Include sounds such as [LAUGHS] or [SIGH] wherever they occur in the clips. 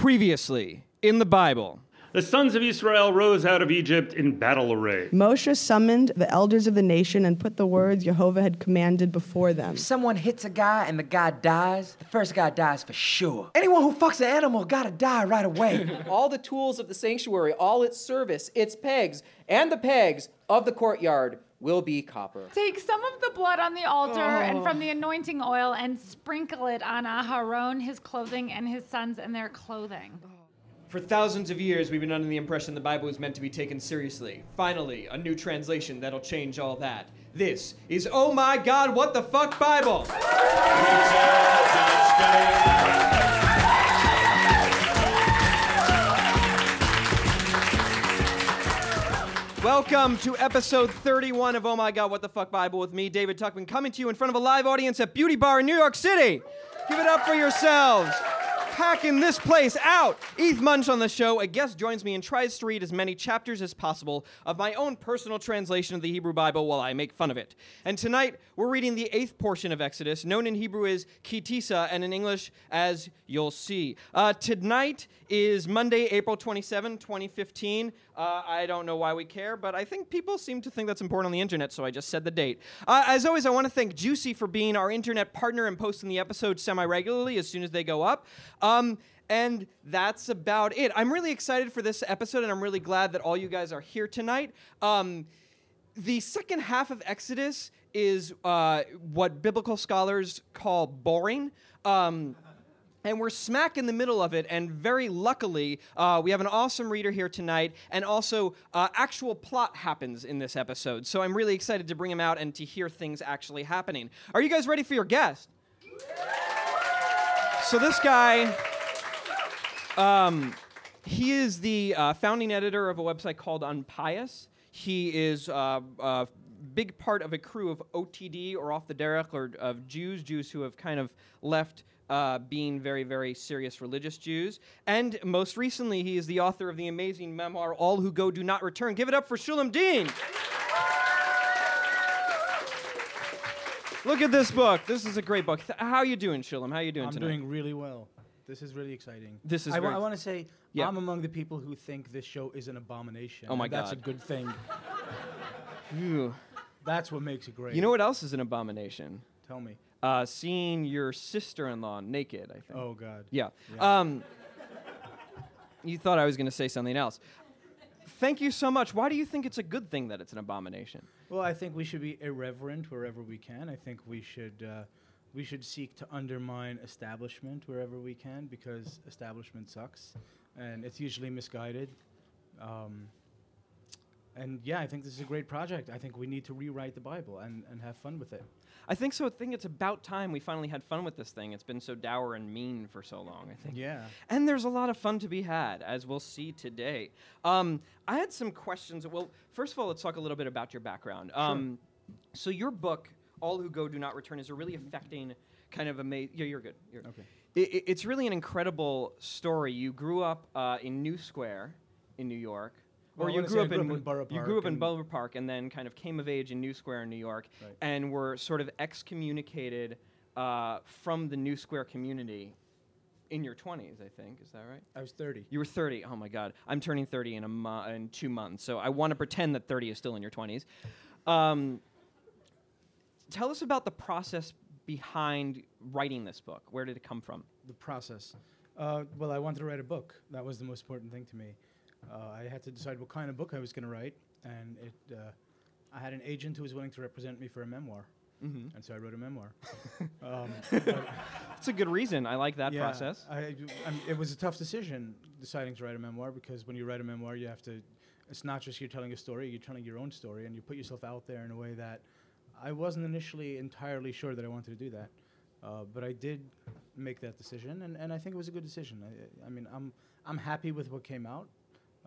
Previously in the Bible. The sons of Israel rose out of Egypt in battle array. Moshe summoned the elders of the nation and put the words Jehovah had commanded before them. If someone hits a guy and the guy dies, the first guy dies for sure. Anyone who fucks an animal gotta die right away. [LAUGHS] all the tools of the sanctuary, all its service, its pegs, and the pegs of the courtyard will be copper. Take some of the blood on the altar and oh. from the anointing oil and sprinkle it on Aharon, his clothing, and his sons and their clothing. For thousands of years, we've been under the impression the Bible was meant to be taken seriously. Finally, a new translation that'll change all that. This is Oh My God, What the Fuck Bible! Welcome to episode 31 of Oh My God, What the Fuck Bible with me, David Tuckman, coming to you in front of a live audience at Beauty Bar in New York City. Give it up for yourselves. Packing this place out. Eth Munch on the show. A guest joins me and tries to read as many chapters as possible of my own personal translation of the Hebrew Bible while I make fun of it. And tonight, we're reading the eighth portion of Exodus, known in Hebrew as Ki Tisa and in English as You'll See. Uh, tonight is Monday, April 27, 2015. Uh, I don't know why we care, but I think people seem to think that's important on the internet, so I just said the date. Uh, as always, I want to thank Juicy for being our internet partner and posting the episodes semi regularly as soon as they go up. Um, and that's about it. I'm really excited for this episode, and I'm really glad that all you guys are here tonight. Um, the second half of Exodus is uh, what biblical scholars call boring. Um, and we're smack in the middle of it, and very luckily, uh, we have an awesome reader here tonight, and also uh, actual plot happens in this episode. So I'm really excited to bring him out and to hear things actually happening. Are you guys ready for your guest? So this guy, um, he is the uh, founding editor of a website called Unpious. He is uh, a big part of a crew of OTD or off the derech or of Jews, Jews who have kind of left uh, being very, very serious religious Jews. And most recently, he is the author of the amazing memoir, All Who Go Do Not Return. Give it up for Shulem Deen. Look at this book. This is a great book. Th- How you doing, Shulam? How are you doing today? I'm tonight? doing really well. This is really exciting. This is I, want to say Yeah. I'm among the people who think this show is an abomination. Oh my god, That's a good thing. Ew. That's what makes it great. You know what else is an abomination? Tell me. Uh, seeing your sister-in-law naked. I think. Oh God. Yeah. Yeah. Um, you thought I was going to say something else. Thank you so much. Why do you think it's a good thing that it's an abomination? Well, I think we should be irreverent wherever we can. I think we should uh, we should seek to undermine establishment wherever we can because establishment sucks and it's usually misguided. Um, and yeah, I think this is a great project. I think we need to rewrite the Bible and, and have fun with it. I think so. I think it's about time we finally had fun with this thing. It's been so dour and mean for so long. I think. Yeah. And there's a lot of fun to be had, as we'll see today. Um, I had some questions. Well, first of all, let's talk a little bit about your background. Um, So your book, "All Who Go Do Not Return," is a really affecting kind of amazing. Yeah, you're good. You're Okay. I- I- it's really an incredible story. You grew up uh, in New Square, in New York. Well, or you grew up grew in, up in Borough you grew up in Borough Park and then kind of came of age in New Square in New York Right. and were sort of excommunicated uh, from the New Square community in your 20s, I think. Is that right? I was 30. You were 30. Oh my God. I'm turning 30 in, a mo- in two months. So I want to pretend that 30 is still in your 20s. Um, tell us about the process behind writing this book. Where did it come from? the process. Uh, well, I wanted to write a book. That was the most important thing to me. Uh, I had to decide what kind of book I was going to write, and it. Uh, I had an agent who was willing to represent me for a memoir, Mm-hmm. and so I wrote a memoir. [LAUGHS] um, That's a good reason. I like that yeah, process. I, I, mean, it was a tough decision deciding to write a memoir because when you write a memoir, you have to. It's not just you're telling a story; you're telling your own story, and you put yourself out there in a way that I wasn't initially entirely sure that I wanted to do that. Uh, but I did make that decision, and, and I think it was a good decision. I, I mean, I'm I'm happy with what came out.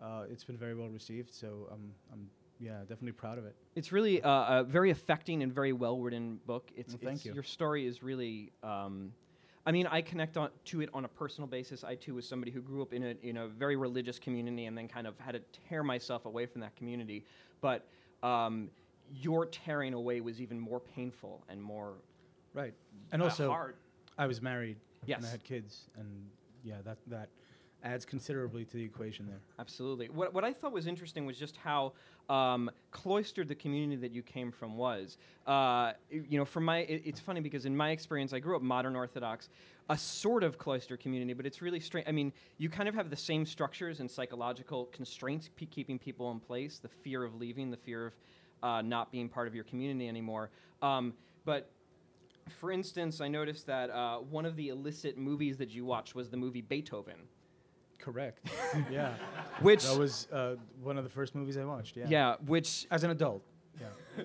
Uh, it's been very well received, so I'm I'm yeah definitely proud of it. It's really uh, a very affecting and very well written book. It's, Well, thank it's- you. Your story is really. Um, I mean, I connect on, to it on a personal basis. I too was somebody who grew up in a in a very religious community and then kind of had to tear myself away from that community. But um, your tearing away was even more painful and more Right, and also hard. I was married and I had kids, and yeah, that that, adds considerably to the equation there. Absolutely. What, what I thought was interesting was just how um, cloistered the community that you came from was. Uh, you know, from my, it, it's funny because in my experience, I grew up modern Orthodox, a sort of cloistered community, but it's really strange. I mean, you kind of have the same structures and psychological constraints pe- keeping people in place, the fear of leaving, the fear of uh, not being part of your community anymore. Um, but for instance, I noticed that uh, one of the illicit movies that you watched was the movie Beethoven. Correct. [LAUGHS] yeah. Which That was uh, one of the first movies I watched. Yeah. yeah, which As an adult. Yeah. [LAUGHS]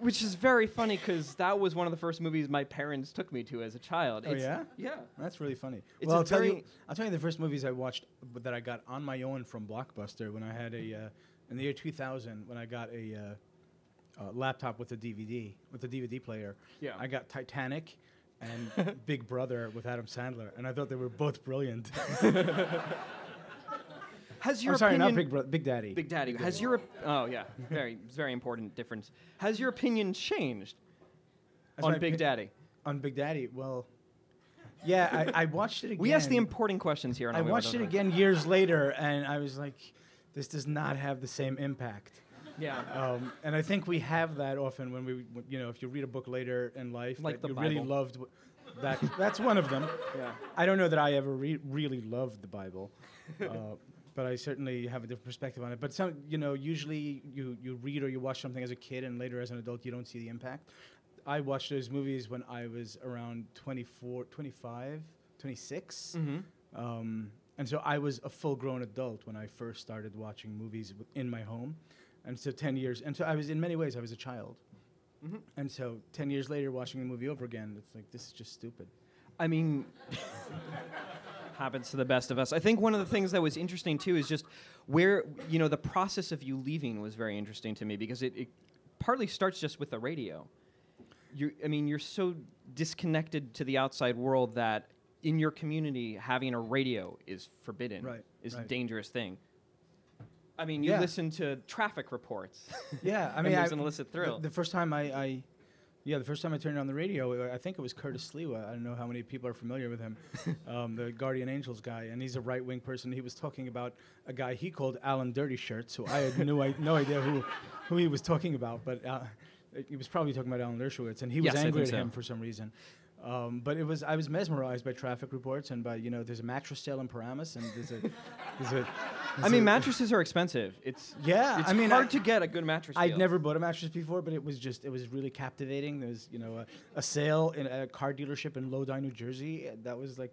which is very funny because that was one of the first movies my parents took me to as a child. Oh, It's- yeah? yeah. That's really funny. It's well, a I'll tell you. I'll tell you the first movies I watched that I got on my own from Blockbuster when I had a uh, in the year 2000 when I got a uh, uh, laptop with a DVD with a DVD player. Yeah. I got Titanic and Big Brother with Adam Sandler, and I thought they were both brilliant. [LAUGHS] Has your I'm sorry, opinion, not Big Brother, Big Daddy. Big Daddy. Has your op- oh yeah, very very important difference. Has your opinion changed That's on my Big opi- Daddy? On Big Daddy, well, yeah, I, I watched it [LAUGHS] again. We ask the important questions here. on I watched it again years later, and I was like, this does not have the same impact. Yeah. Um, and I think we have that often when we, you know, if you read a book later in life Like that the you really loved, w- that that's one of them. Yeah. I don't know that I ever re- really loved the Bible, uh, but I certainly have a different perspective on it. But some, you know, usually you you read or you watch something as a kid, and later as an adult, you don't see the impact. I watched those movies when I was around 24, 25, 26. Mm-hmm. Um, and so I was a full grown adult when I first started watching movies w- in my home. And so 10 years, and so I was, in many ways, I was a child. Mhm. And so 10 years later, watching the movie over again, it's like, this is just stupid. I mean, [LAUGHS] happens to the best of us. I think one of the things that was interesting too is just where you know the process of you leaving was very interesting to me because it, it partly starts just with the radio. You, I mean, you're so disconnected to the outside world that in your community having a radio is forbidden. Right, Is a dangerous thing. I mean, you Yeah. listen to traffic reports. [LAUGHS] Yeah, I [LAUGHS] mean, there's I- an illicit thrill. The, first time I, I, yeah, the first time I turned on the radio, I think it was Curtis Sliwa. I don't know how many people are familiar with him, [LAUGHS] um, the Guardian Angels guy, and he's a right wing person. He was talking about a guy he called Alan Dirty Shirt, so I had no, I, no idea who, who he was talking about, but uh, he was probably talking about Alan Dershowitz, and he was Yes, angry at so. him for some reason. Um, but it was I was mesmerized by traffic reports and by you know there's a mattress sale in Paramus and there's a there's a I mean, mattresses are expensive. It's Yeah, It's I mean, hard I- to get a good mattress. I'd deal. never bought a mattress before, but it was just it was really captivating. There was you know a, a sale in a car dealership in Lodi, New Jersey. That was like,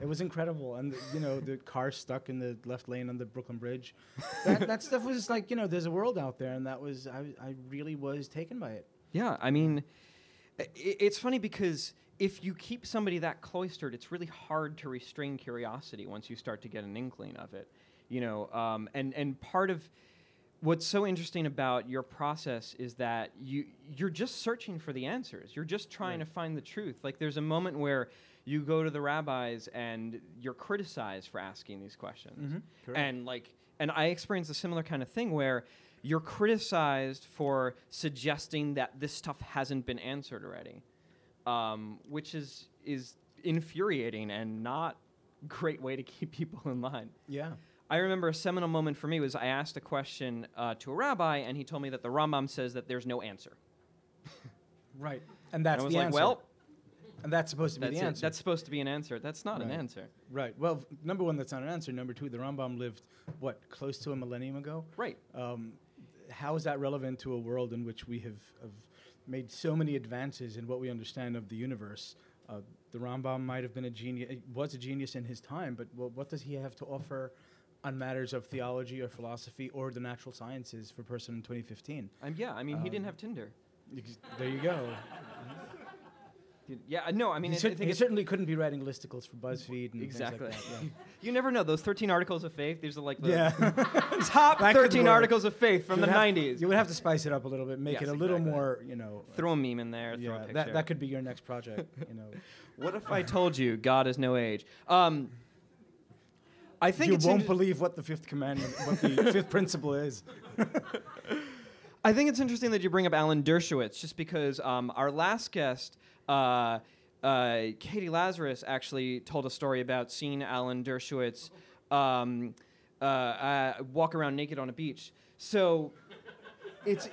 it was incredible. And you know the car stuck in the left lane on the Brooklyn Bridge. That, that [LAUGHS] stuff was like you know there's a world out there, and that was I I really was taken by it. Yeah, I mean, i- i- it's funny because if you keep somebody that cloistered, it's really hard to restrain curiosity once you start to get an inkling of it. You know, um, and and part of what's so interesting about your process is that you you're just searching for the answers. You're just trying to find the truth. Like there's a moment where you go to the rabbis and you're criticized for asking these questions. correct. And like and I experienced a similar kind of thing where you're criticized for suggesting that this stuff hasn't been answered already. Um, which is is infuriating and not a great way to keep people in line. Yeah. I remember a seminal moment for me was I asked a question uh, to a rabbi, and he told me that the Rambam says that there's no answer. Right. And that's and I was the like, answer. well, and that's supposed to be the it. answer. That's supposed to be an answer. That's not an answer. right. Well, f- number one, that's not an answer. Number two, the Rambam lived what close to a millennium ago. Right. um, how is that relevant to a world in which we have, have made so many advances in what we understand of the universe? Uh, the Rambam might have been a genius, was a genius in his time, but well, what does he have to offer on matters of theology or philosophy or the natural sciences for a person in 2015? Um, yeah, I mean, he didn't Um, have Tinder. Ex- There you go. Yeah, no, I mean, he I- cer- I think he certainly couldn't be writing listicles for BuzzFeed and exactly. like that. [LAUGHS] you never know. Those 13 articles of faith. These are like the Yeah. yeah. [LAUGHS] top That 13 articles of faith from You the 90s. You would have to spice it up a little bit, make Yes, it a little exactly. more, you know. throw a meme in there. throw a yeah, that, that could be your next project, you know. [LAUGHS] What if I told you God is no age? Um, I think you won't believe what the fifth commandment, what the fifth principle is. I think it's interesting that you bring up Alan Dershowitz, just because um, our last guest uh, uh, Katie Lazarus actually told a story about seeing Alan Dershowitz um, uh, uh, walk around naked on a beach. So it's,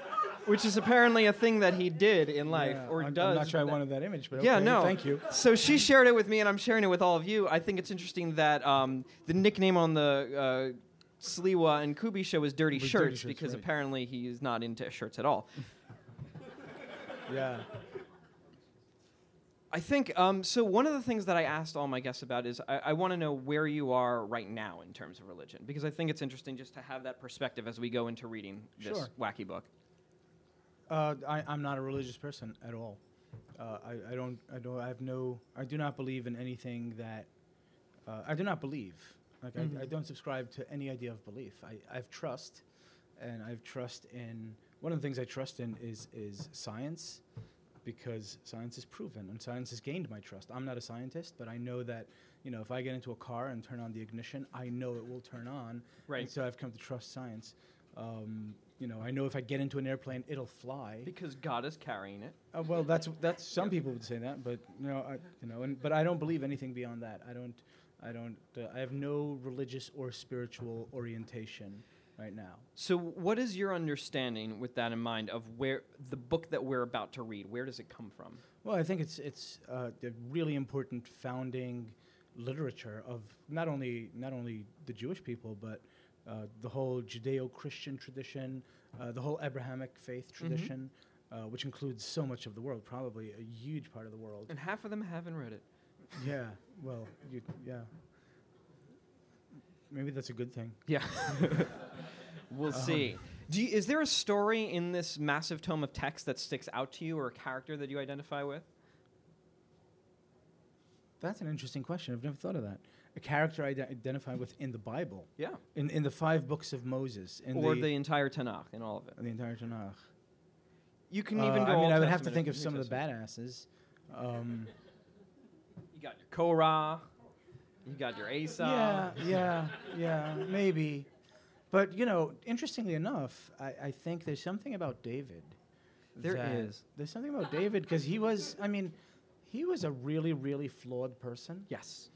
which is apparently a thing that he did in life Yeah, or I'm, does. I'm not sure I wanted that image, but yeah, okay, no. Thank you. So she shared it with me, and I'm sharing it with all of you. I think it's interesting that um, the nickname on the uh, Sliwa and Kuby show is Dirty Was Shirts Dirty Shirts, because right. apparently he is not into shirts at all. [LAUGHS] Yeah. I think um, so. One of the things that I asked all my guests about is I, I want to know where you are right now in terms of religion because I think it's interesting just to have that perspective as we go into reading this Sure. wacky book. Uh, I, I'm not a religious person at all. Uh, I, I don't. I don't. I have no. I do not believe in anything that. Uh, I do not believe. Like I, I don't subscribe to any idea of belief. I, I have trust, and I have trust in. One of the things I trust in is is science, because science is proven and science has gained my trust. I'm not a scientist, but I know that you know if I get into a car and turn on the ignition, I know it will turn on. Right. And so I've come to trust science. Um, you know, I know if I get into an airplane, it'll fly. Because God is carrying it. Uh, well, that's that's some people would say that, but you know, I, you know, and but I don't believe anything beyond that. I don't, I don't, uh, I have no religious or spiritual orientation right now. So, what is your understanding with that in mind of where the book that we're about to read? Where does it come from? Well, I think it's it's uh, a really important founding literature of not only not only the Jewish people, but uh, the whole Judeo-Christian tradition, uh, the whole Abrahamic faith tradition, uh, which includes so much of the world, probably a huge part of the world. And half of them haven't read it. Yeah, well, you, yeah. Maybe that's a good thing. Yeah. [LAUGHS] we'll see. Do you, is there a story in this massive tome of text that sticks out to you or a character that you identify with? That's an interesting question. I've never thought of that. A character I identify with in the Bible, Yeah. in, in the five books of Moses, in or the, the, entire Tanakh and all of it. the entire Tanakh. You can Uh, even go I mean, I would have to think of some of the badasses. Um, You got your Korah. You got your Asa. yeah, yeah, yeah, maybe. But, you know, interestingly enough, I, I think there's something about David. There is. There's something about David because he was, I mean, he was a really, really flawed person. Yes.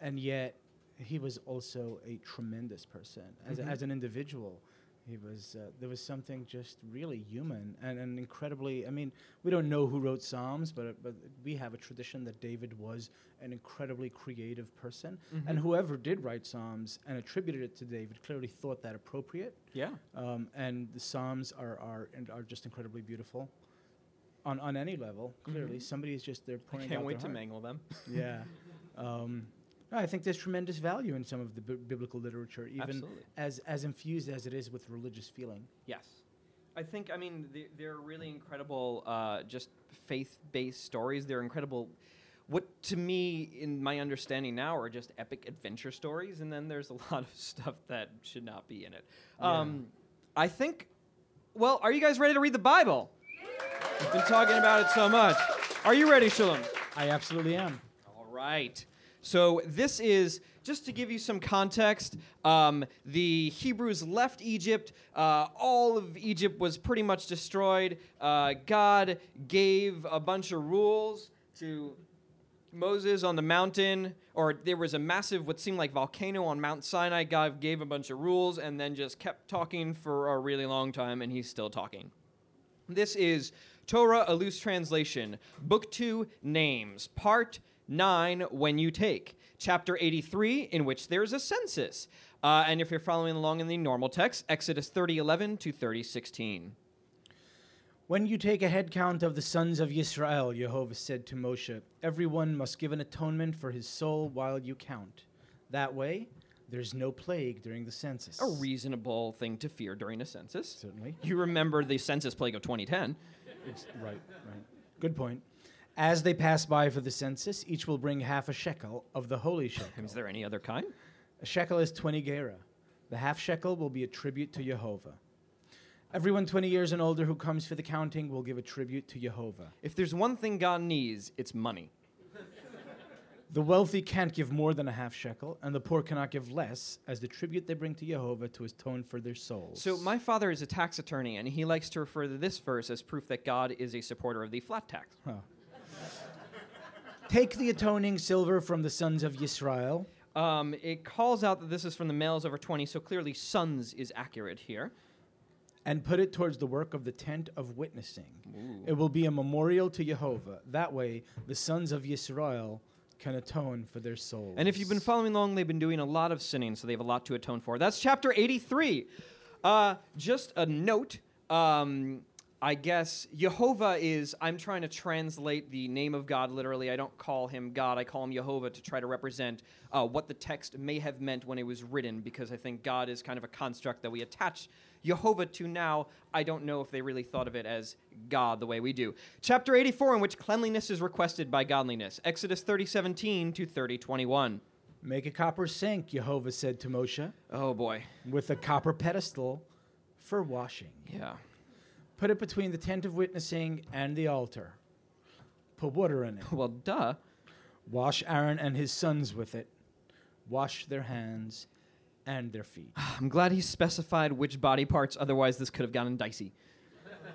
and yet he was also a tremendous person as, Mhm. as an individual he was uh, there was something just really human and, and incredibly i mean we don't know who wrote psalms but but we have a tradition that david was an incredibly creative person and whoever did write psalms and attributed it to david clearly thought that appropriate Yeah. um, and the psalms are are are just incredibly beautiful on on any level clearly somebody is just they're I can't out wait to heart. mangle them. Yeah. Um, I think there's tremendous value in some of the bi- biblical literature, even Absolutely. as as infused as it is with religious feeling. Yes. I think, I mean, they- they're really incredible, uh, just faith based stories. They're incredible. What to me, in my understanding now, are just epic adventure stories, and then there's a [LAUGHS] lot of stuff that should not be in it. Yeah. Um, I think, well, are you guys ready to read the Bible? We've been talking about it so much. Are you ready, Shalom? I absolutely am. All right. So this is just to give you some context. Um, the Hebrews left Egypt. Uh, all of Egypt was pretty much destroyed. Uh, God gave a bunch of rules to Moses on the mountain, or there was a massive, what seemed like volcano on Mount Sinai. God gave a bunch of rules and then just kept talking for a really long time, and he's still talking. This is Torah, a loose translation, Book 2, Names, Part 9, When You Take, Chapter 83, in which there's a census. Uh, and if you're following along in the normal text, Exodus 30, 11 to 30, 16. When you take a head count of the sons of Israel, Jehovah said to Moshe, everyone must give an atonement for his soul while you count. That way, there's no plague during the census. A reasonable thing to fear during a census. Certainly. You remember the census plague of 2010. Ex- right, right. Good point. As they pass by for the census, each will bring half a shekel of the holy shekel. Is there any other kind? A shekel is 20 gera. The half shekel will be a tribute to Jehovah. Everyone 20 years and older who comes for the counting will give a tribute to Jehovah. If there's one thing God needs, it's money. The wealthy can't give more than a half shekel, and the poor cannot give less, as the tribute they bring to Jehovah to atone for their souls. So, my father is a tax attorney, and he likes to refer to this verse as proof that God is a supporter of the flat tax. Huh. Take the atoning silver from the sons of Yisrael. Um, it calls out that this is from the males over 20, so clearly sons is accurate here. and put it towards the work of the tent of witnessing. It will be a memorial to Jehovah. That way, the sons of Yisrael can atone for their souls. And if you've been following along, they've been doing a lot of sinning, so they have a lot to atone for. That's chapter 83. Uh, just a note. Um, I guess Jehovah is, I'm trying to translate the name of God literally. I don't call him God, I call him Jehovah to try to represent uh, what the text may have meant when it was written, because I think God is kind of a construct that we attach Jehovah to now. I don't know if they really thought of it as God the way we do. Chapter 84, in which cleanliness is requested by godliness. Exodus 30 17 to 30 21. Make a copper sink, Jehovah said to Moshe, Oh boy. with a copper pedestal for washing. Yeah. Put it between the tent of witnessing and the altar. Put water in it. [LAUGHS] Well, duh. Wash Aaron and his sons with it. Wash their hands and their feet. [SIGHS] I'm glad he specified which body parts, otherwise, this could have gotten dicey.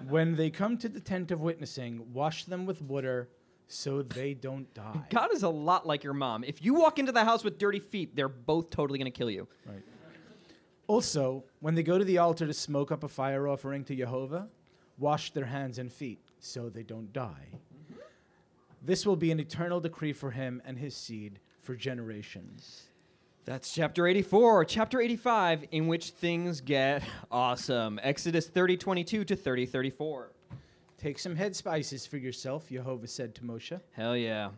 when they come to the tent of witnessing, wash them with water so they don't die. [LAUGHS] God is a lot like your mom. If you walk into the house with dirty feet, they're both totally going to kill you. Right. Also, when they go to the altar to smoke up a fire offering to Jehovah, wash their hands and feet so they don't die. This will be an eternal decree for him and his seed for generations. That's chapter 84. Chapter 85, in which things get awesome. Exodus 30 22 to 30 34. Take some head spices for yourself, Jehovah said to Moshe. Hell yeah.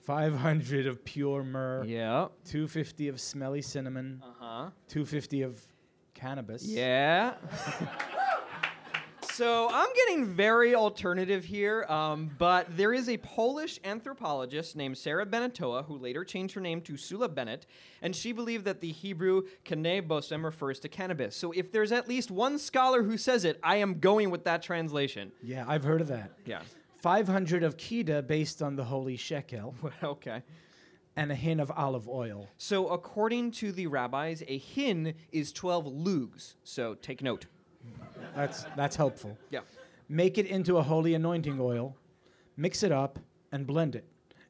500 of pure myrrh, Yeah. 250 of smelly cinnamon, Uh huh. 250 of cannabis. Yeah. [LAUGHS] so I'm getting very alternative here, um, but there is a Polish anthropologist named Sarah Benetowa who later changed her name to Sula Benet, and she believed that the Hebrew kaneh bosem refers to cannabis. So if there's at least one scholar who says it, I am going with that translation. Yeah, I've heard of that. Yeah. 500 of kida based on the holy shekel, [LAUGHS] okay. and a hin of olive oil. So according to the rabbis, a hin is 12 lugs. So take note. That's, that's helpful. Yeah. Make it into a holy anointing oil, mix it up, and blend it.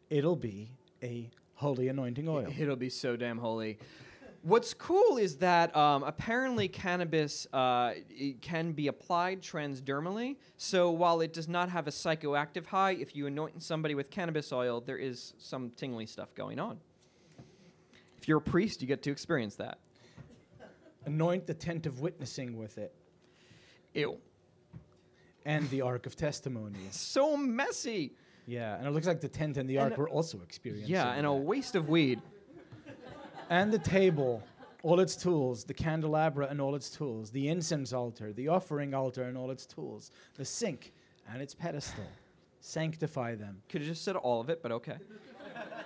It'll be a holy anointing oil. [LAUGHS] It'll be so damn holy. What's cool is that um, apparently cannabis uh, it can be applied transdermally. So while it does not have a psychoactive high, if you anoint somebody with cannabis oil, there is some tingly stuff going on. If you're a priest, you get to experience that. Anoint the tent of witnessing with it, Ew. and the ark of testimony. So messy. Yeah, and it looks like the tent and the And ark were also experiencing. Yeah, and a waste of weed. and the table, all its tools, the candelabra and all its tools, the incense altar, the offering altar and all its tools, the sink and its pedestal. Sanctify them. Could have just said all of it, but okay.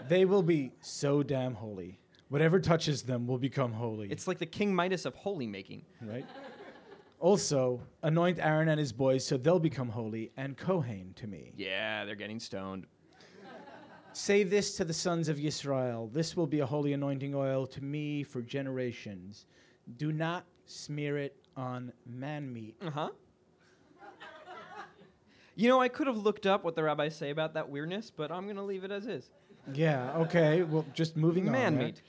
They will be so damn holy. Whatever touches them will become holy. It's like the King Midas of holy making. right? Also, anoint Aaron and his boys so they'll become holy and Kohen to me. Yeah, they're getting stoned. Say this to the sons of Israel This will be a holy anointing oil to me for generations. Do not smear it on man meat. Uh huh. [LAUGHS] You know, I could have looked up what the rabbis say about that weirdness, but I'm going to leave it as is. Yeah, okay. Well, just moving on. Man there. meat.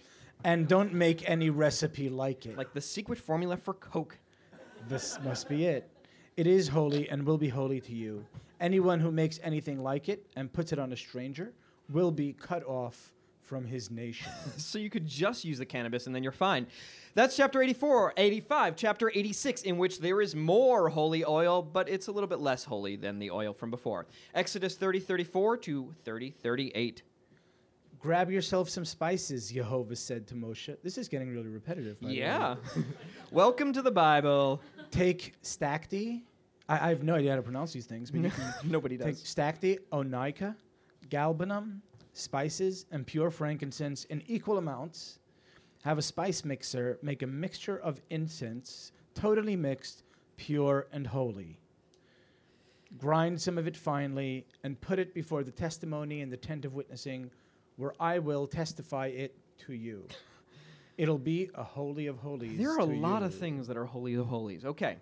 And don't make any recipe like it. Like the secret formula for Coke. This must be it. It is holy and will be holy to you. Anyone who makes anything like it and puts it on a stranger will be cut off from his nation. [LAUGHS] So you could just use the cannabis and then you're fine. That's chapter 84, 85, chapter 86, in which there is more holy oil, but it's a little bit less holy than the oil from before. Exodus 30, 34 to 30, 38. Grab yourself some spices, Jehovah said to Moshe. This is getting really repetitive. by the way. Yeah. [LAUGHS] Welcome to the Bible. Take stacte. I, I have no idea how to pronounce these things, but you can [LAUGHS] Nobody take does. stacte, onycha, galbanum, spices, and pure frankincense in equal amounts. Have a spice mixer make a mixture of incense, totally mixed, pure, and holy. Grind some of it finely and put it before the testimony in the tent of witnessing, where I will testify it to you. It'll be a holy of holies. There are a lot of things that are holy of holies. Okay.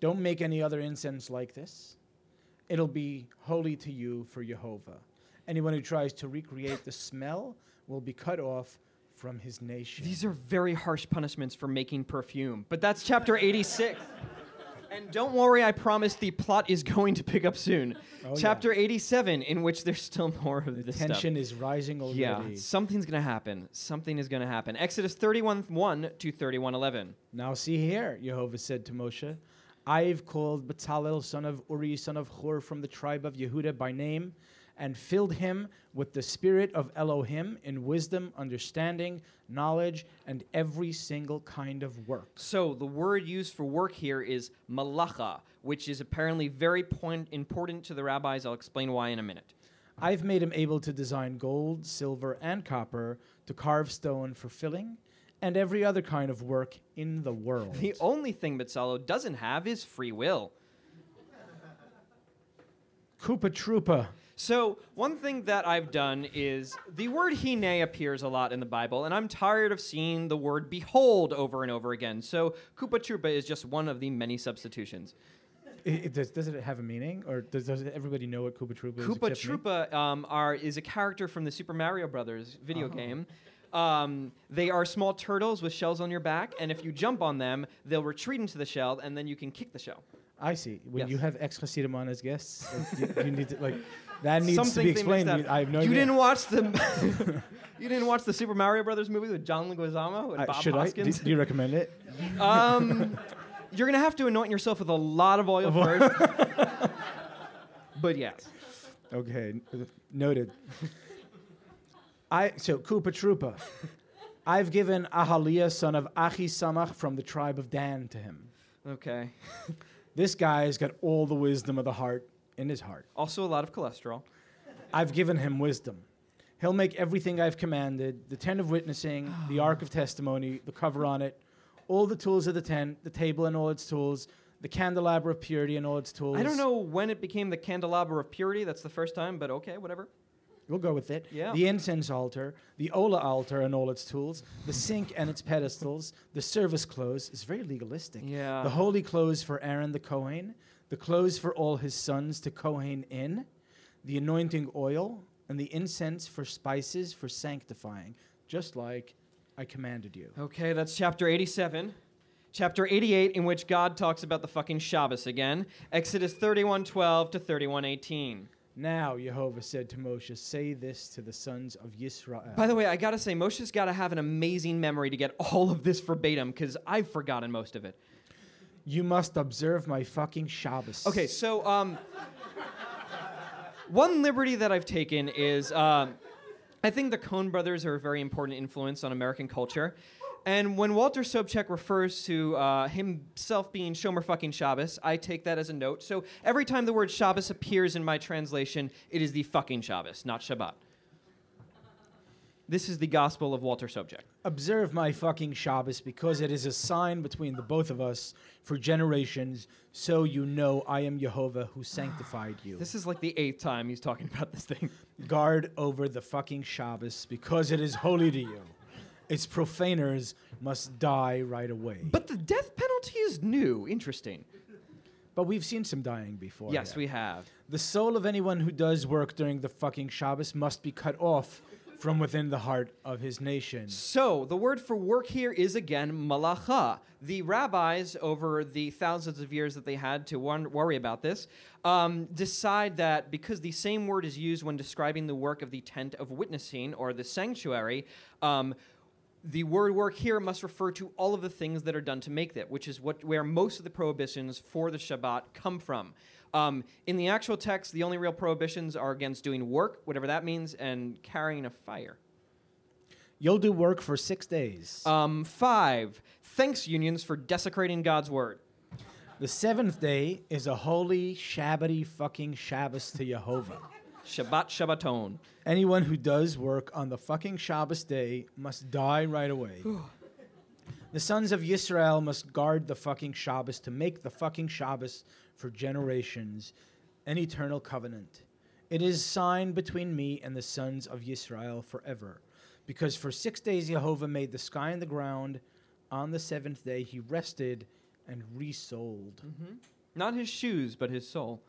Don't make any other incense like this. It'll be holy to you for Jehovah. Anyone who tries to recreate the smell will be cut off from his nation. These are very harsh punishments for making perfume. But that's chapter 86. And don't worry, I promise the plot is going to pick up soon. Oh, yeah. chapter 87, in which there's still more of this stuff. Tension is rising already. Yeah, something's going to happen. Something is going to happen. Exodus 31 1 to 31 11. Now see here, Jehovah said to Moshe, I've called Bezalel, son of Uri, son of Hur, from the tribe of Yehuda by name, and filled him with the spirit of Elohim in wisdom, understanding, knowledge, and every single kind of work. So the word used for work here is malacha, which is apparently very point important to the rabbis. I'll explain why in a minute. I've made him able to design gold, silver, and copper, to carve stone for filling, and every other kind of work in the world. The only thing Betzalel doesn't have is free will. Koopa Troopa. So, one thing that I've done is the word hine appears a lot in the Bible, and I'm tired of seeing the word behold over and over again. So, Koopa Troopa is just one of the many substitutions. I- it does, does it have a meaning, or does, does everybody know what Koopa Troopa is? Koopa? Troopa um, are, is a character from the Super Mario Brothers video Oh. game. Um, they are small turtles with shells on your back, and if you jump on them, they'll retreat into the shell, and then you can kick the shell. I see. When Yes. you have ex Hasidim as guests, you, you need to like that needs Something to be explained. I have no you idea. didn't watch the [LAUGHS] [LAUGHS] you didn't watch the Super Mario Brothers movie with John Leguizamo and Uh, Bob should I? Do, Hoskins. do you recommend it? [LAUGHS] Um, you're gonna have to anoint yourself with a lot of oil first. but yes, Okay, noted. I so Koopa Troopa. I've given Ahaliah, son of Achisamach from the tribe of Dan, to him. okay. This guy's got all the wisdom of the heart in his heart. Also, a lot of cholesterol. I've given him wisdom. He'll make everything I've commanded the tent of witnessing, [SIGHS] the ark of testimony, the cover on it, all the tools of the tent, the table and all its tools, the candelabra of purity and all its tools. I don't know when it became the candelabra of purity. That's the first time, but okay, whatever. We'll go with it. Yeah. The incense altar, the Ola altar and all its tools, the sink and its pedestals, the service clothes. It's very legalistic. Yeah. The holy clothes for Aaron the Kohen, the clothes for all his sons to Kohen in, the anointing oil, and the incense for spices for sanctifying, just like I commanded you. Okay, that's chapter 87. Chapter 88, in which God talks about the fucking Shabbos again. Exodus 31:12 to 31:18. Now Jehovah said to Moshe, Say this to the sons of Yisrael. By the way, I gotta say, Moshe's gotta have an amazing memory to get all of this verbatim, because I've forgotten most of it. You must observe my fucking Shabbos. Okay, so um, one liberty that I've taken is um, I think the Coen brothers are a very important influence on American culture. And when Walter Sobchak refers to uh, himself being Shomer fucking Shabbos, I take that as a note. So every time the word Shabbos appears in my translation, it is the fucking Shabbos, not Shabbat. This is the gospel of Walter Sobchak. Observe my fucking Shabbos because it is a sign between the both of us for generations, so you know I am Jehovah who sanctified you. This is like the eighth time he's talking about this thing. Guard over the fucking Shabbos because it is holy to you. Its profaners must die right away. But the death penalty is new. Interesting. But we've seen some dying before. Yes, yeah. we have. The soul of anyone who does work during the fucking Shabbos must be cut off from within the heart of his nation. So, the word for work here is again malacha. The rabbis, over the thousands of years that they had to worry about this, um, decide that because the same word is used when describing the work of the tent of witnessing or the sanctuary, um, the word work here must refer to all of the things that are done to make that, which is what where most of the prohibitions for the Shabbat come from. Um, in the actual text, the only real prohibitions are against doing work, whatever that means, and carrying a fire. You'll do work for six days. Um, five, thanks unions for desecrating God's word. The seventh day is a holy, Shabbatty fucking Shabbos to Jehovah. [LAUGHS] Shabbat Shabbaton. Anyone who does work on the fucking Shabbos day must die right away. the sons of Yisrael must guard the fucking Shabbos to make the fucking Shabbos for generations an eternal covenant. It is signed between me and the sons of Yisrael forever. Because for six days Jehovah made the sky and the ground. On the seventh day he rested and resold. Mm-hmm. Not his shoes, but his soul.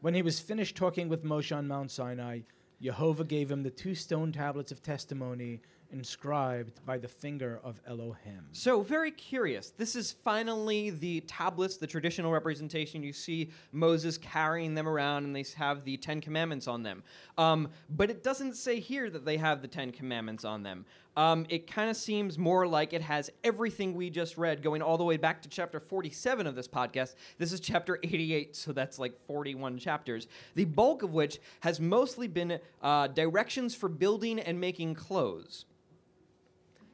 When he was finished talking with Moshe on Mount Sinai, Jehovah gave him the two stone tablets of testimony inscribed by the finger of Elohim. So, very curious. This is finally the tablets, the traditional representation. You see Moses carrying them around, and they have the Ten Commandments on them. Um, but it doesn't say here that they have the Ten Commandments on them. Um, it kind of seems more like it has everything we just read, going all the way back to chapter 47 of this podcast. This is chapter 88, so that's like 41 chapters. The bulk of which has mostly been uh, directions for building and making clothes.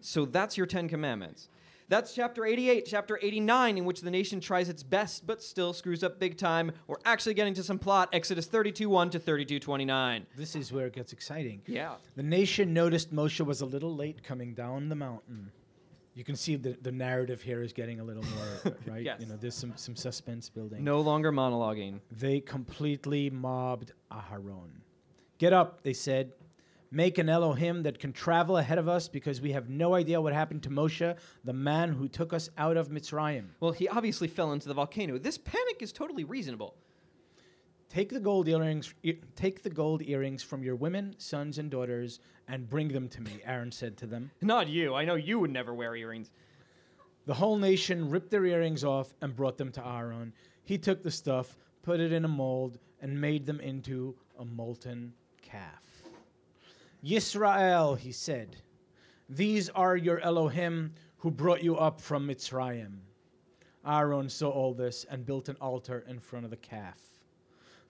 So that's your Ten Commandments. That's chapter 88, chapter 89, in which the nation tries its best but still screws up big time. We're actually getting to some plot, Exodus 32 1 to 32 29. This is where it gets exciting. Yeah. The nation noticed Moshe was a little late coming down the mountain. You can see the, the narrative here is getting a little more, [LAUGHS] right? Yes. You know, there's some, some suspense building. No longer monologuing. They completely mobbed Aharon. Get up, they said. Make an Elohim that can travel ahead of us because we have no idea what happened to Moshe, the man who took us out of Mitzrayim. Well, he obviously fell into the volcano. This panic is totally reasonable. Take the gold earrings. e- take the gold earrings from your women, sons, and daughters, and bring them to me. Aaron said to them. [LAUGHS] Not you. I know you would never wear earrings. The whole nation ripped their earrings off and brought them to Aaron. He took the stuff, put it in a mold, and made them into a molten calf. Yisrael, he said, these are your Elohim who brought you up from Mitzrayim. Aaron saw all this and built an altar in front of the calf.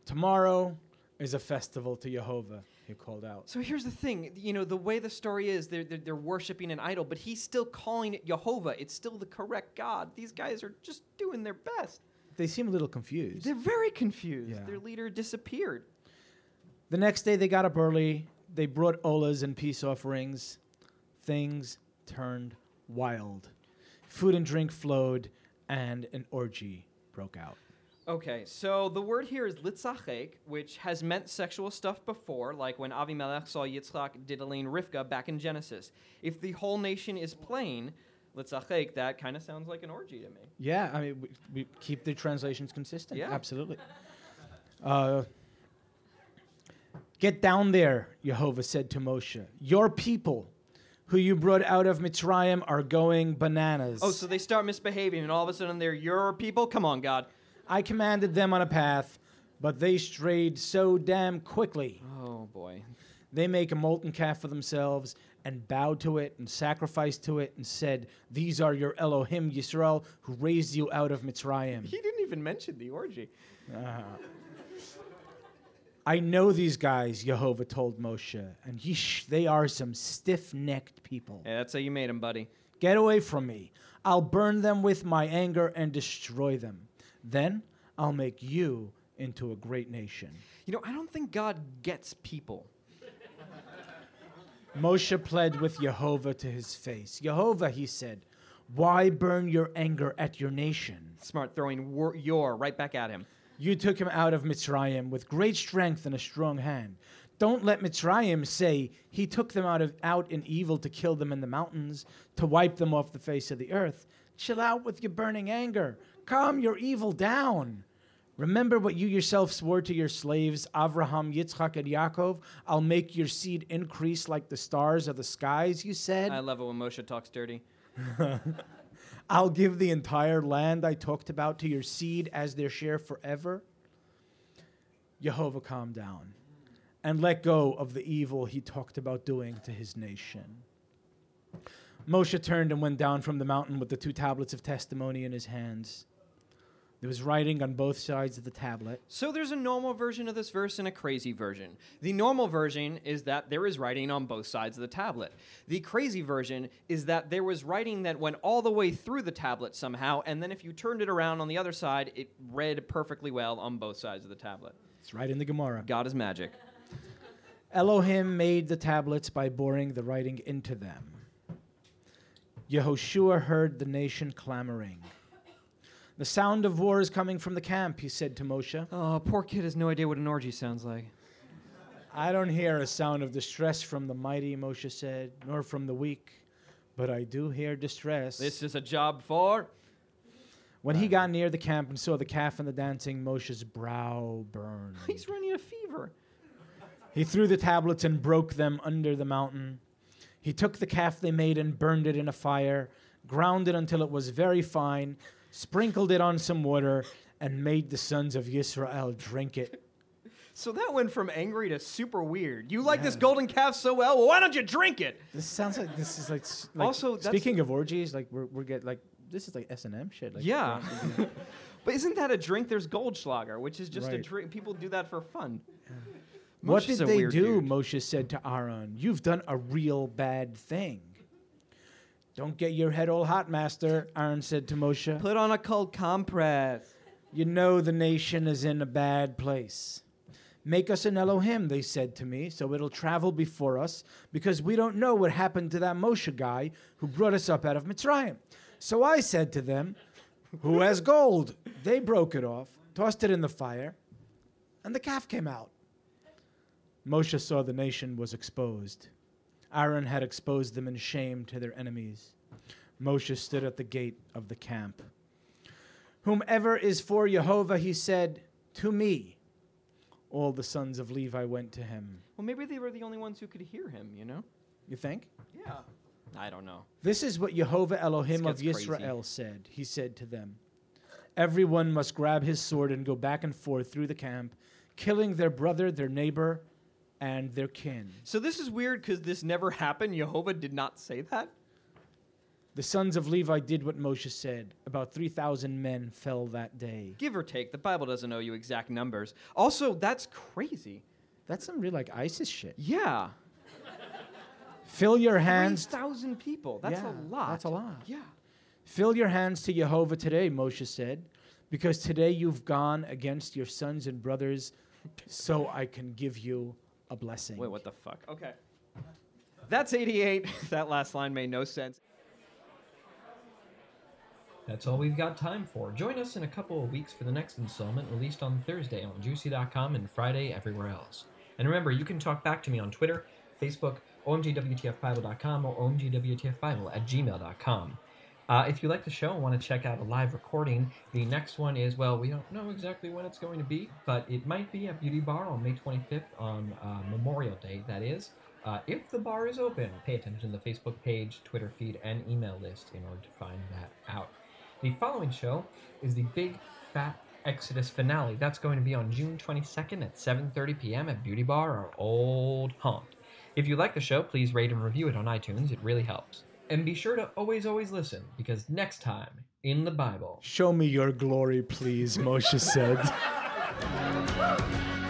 Tomorrow is a festival to Jehovah, he called out. So here's the thing. You know, the way the story is, they're, they're, they're worshiping an idol, but he's still calling it Jehovah. It's still the correct God. These guys are just doing their best. They seem a little confused. They're very confused. Yeah. Their leader disappeared. The next day they got up early. They brought olas and peace offerings. Things turned wild. Food and drink flowed, and an orgy broke out. Okay, so the word here is litzachek, which has meant sexual stuff before, like when Avimelech saw Yitzchak diddling Rivka back in Genesis. If the whole nation is playing litzachek, that kind of sounds like an orgy to me. Yeah, I mean, we, we keep the translations consistent. Yeah. Absolutely. Uh, [LAUGHS] Get down there, Jehovah said to Moshe. Your people, who you brought out of Mitzrayim, are going bananas. Oh, so they start misbehaving, and all of a sudden they're your people? Come on, God. I commanded them on a path, but they strayed so damn quickly. Oh, boy. They make a molten calf for themselves and bowed to it and sacrificed to it and said, These are your Elohim Yisrael who raised you out of Mitzrayim. He didn't even mention the orgy. Uh-huh. I know these guys, Jehovah told Moshe, and they are some stiff necked people. Yeah, that's how you made him, buddy. Get away from me. I'll burn them with my anger and destroy them. Then I'll make you into a great nation. You know, I don't think God gets people. Moshe pled with Jehovah to his face. Jehovah, he said, why burn your anger at your nation? Smart throwing wor- your right back at him. You took him out of Mitzrayim with great strength and a strong hand. Don't let Mitzrayim say he took them out of out in evil to kill them in the mountains, to wipe them off the face of the earth. Chill out with your burning anger. Calm your evil down. Remember what you yourself swore to your slaves, Avraham, Yitzchak, and Yaakov. I'll make your seed increase like the stars of the skies, you said. I love it when Moshe talks dirty. [LAUGHS] I'll give the entire land I talked about to your seed as their share forever. Jehovah calmed down and let go of the evil he talked about doing to his nation. Moshe turned and went down from the mountain with the two tablets of testimony in his hands. There was writing on both sides of the tablet. So there's a normal version of this verse and a crazy version. The normal version is that there is writing on both sides of the tablet. The crazy version is that there was writing that went all the way through the tablet somehow, and then if you turned it around on the other side, it read perfectly well on both sides of the tablet. It's right in the Gemara. God is magic. Elohim made the tablets by boring the writing into them. Yehoshua heard the nation clamoring. The sound of war is coming from the camp, he said to Moshe. Oh, poor kid has no idea what an orgy sounds like. I don't hear a sound of distress from the mighty, Moshe said, nor from the weak, but I do hear distress. This is a job for. When he got near the camp and saw the calf and the dancing, Moshe's brow burned. [LAUGHS] He's running a fever. He threw the tablets and broke them under the mountain. He took the calf they made and burned it in a fire, ground it until it was very fine, sprinkled it on some water, and made the sons of Israel drink it. So that went from angry to super weird. You like this golden calf so well, well, why don't you drink it? This sounds like this is like, like Also, speaking of orgies, like we're we're get like this is like S and M shit. Like, Yeah. [LAUGHS] but isn't that a drink? There's Goldschlager, which is just a drink. People do that for fun. What Moshe's did they do? dude. Moshe said to Aaron, You've done a real bad thing. Don't get your head all hot, master, Aaron said to Moshe. Put on a cold compress. You know the nation is in a bad place. Make us an Elohim, they said to me, so it'll travel before us, because we don't know what happened to that Moshe guy who brought us up out of Mitzrayim. So I said to them, Who has gold? They broke it off, tossed it in the fire, and the calf came out. Moshe saw the nation was exposed. Aaron had exposed them in shame to their enemies. Moshe stood at the gate of the camp. Whomever is for Jehovah, he said, to me. All the sons of Levi went to him. Well, maybe they were the only ones who could hear him, you know? You think? Yeah. I don't know. This is what Jehovah Elohim of. Israel said. He said to them, Everyone must grab his sword and go back and forth through the camp, killing their brother, their neighbor, and their kin. So this is weird because this never happened. Jehovah did not say that. The sons of Levi did what Moshe said. About 3,000 men fell that day. Give or take. The Bible doesn't owe you exact numbers. Also, that's crazy. That's some real like ISIS shit. Yeah. Fill your hands 3,000 people. That's Yeah, a lot. that's a lot. Yeah. Fill your hands to Jehovah today, Moshe said, because today you've gone against your sons and brothers, so I can give you a blessing. Wait, what the fuck? Okay. That's 88. [LAUGHS] that last line made no sense. That's all we've got time for. Join us in a couple of weeks for the next installment released on Thursday on Jewcy.com and Friday everywhere else. And remember, you can talk back to me on Twitter, Facebook, OMGWTFBible.com, or OMGWTFBible at gmail.com. Uh, if you like the show and want to check out a live recording, the next one is, well, we don't know exactly when it's going to be, but it might be at Beauty Bar on May 25th on uh, Memorial Day, that is. Uh, if the bar is open, pay attention to the Facebook page, Twitter feed, and email list in order to find that out. The following show is the Big Fat Exodus finale. That's going to be on June 22nd at 7:30 p.m. at Beauty Bar, our old haunt. If you like the show, please rate and review it on iTunes. It really helps. And be sure to always, always listen, because next time in the Bible, Show me your glory, please, Moshe said. [LAUGHS]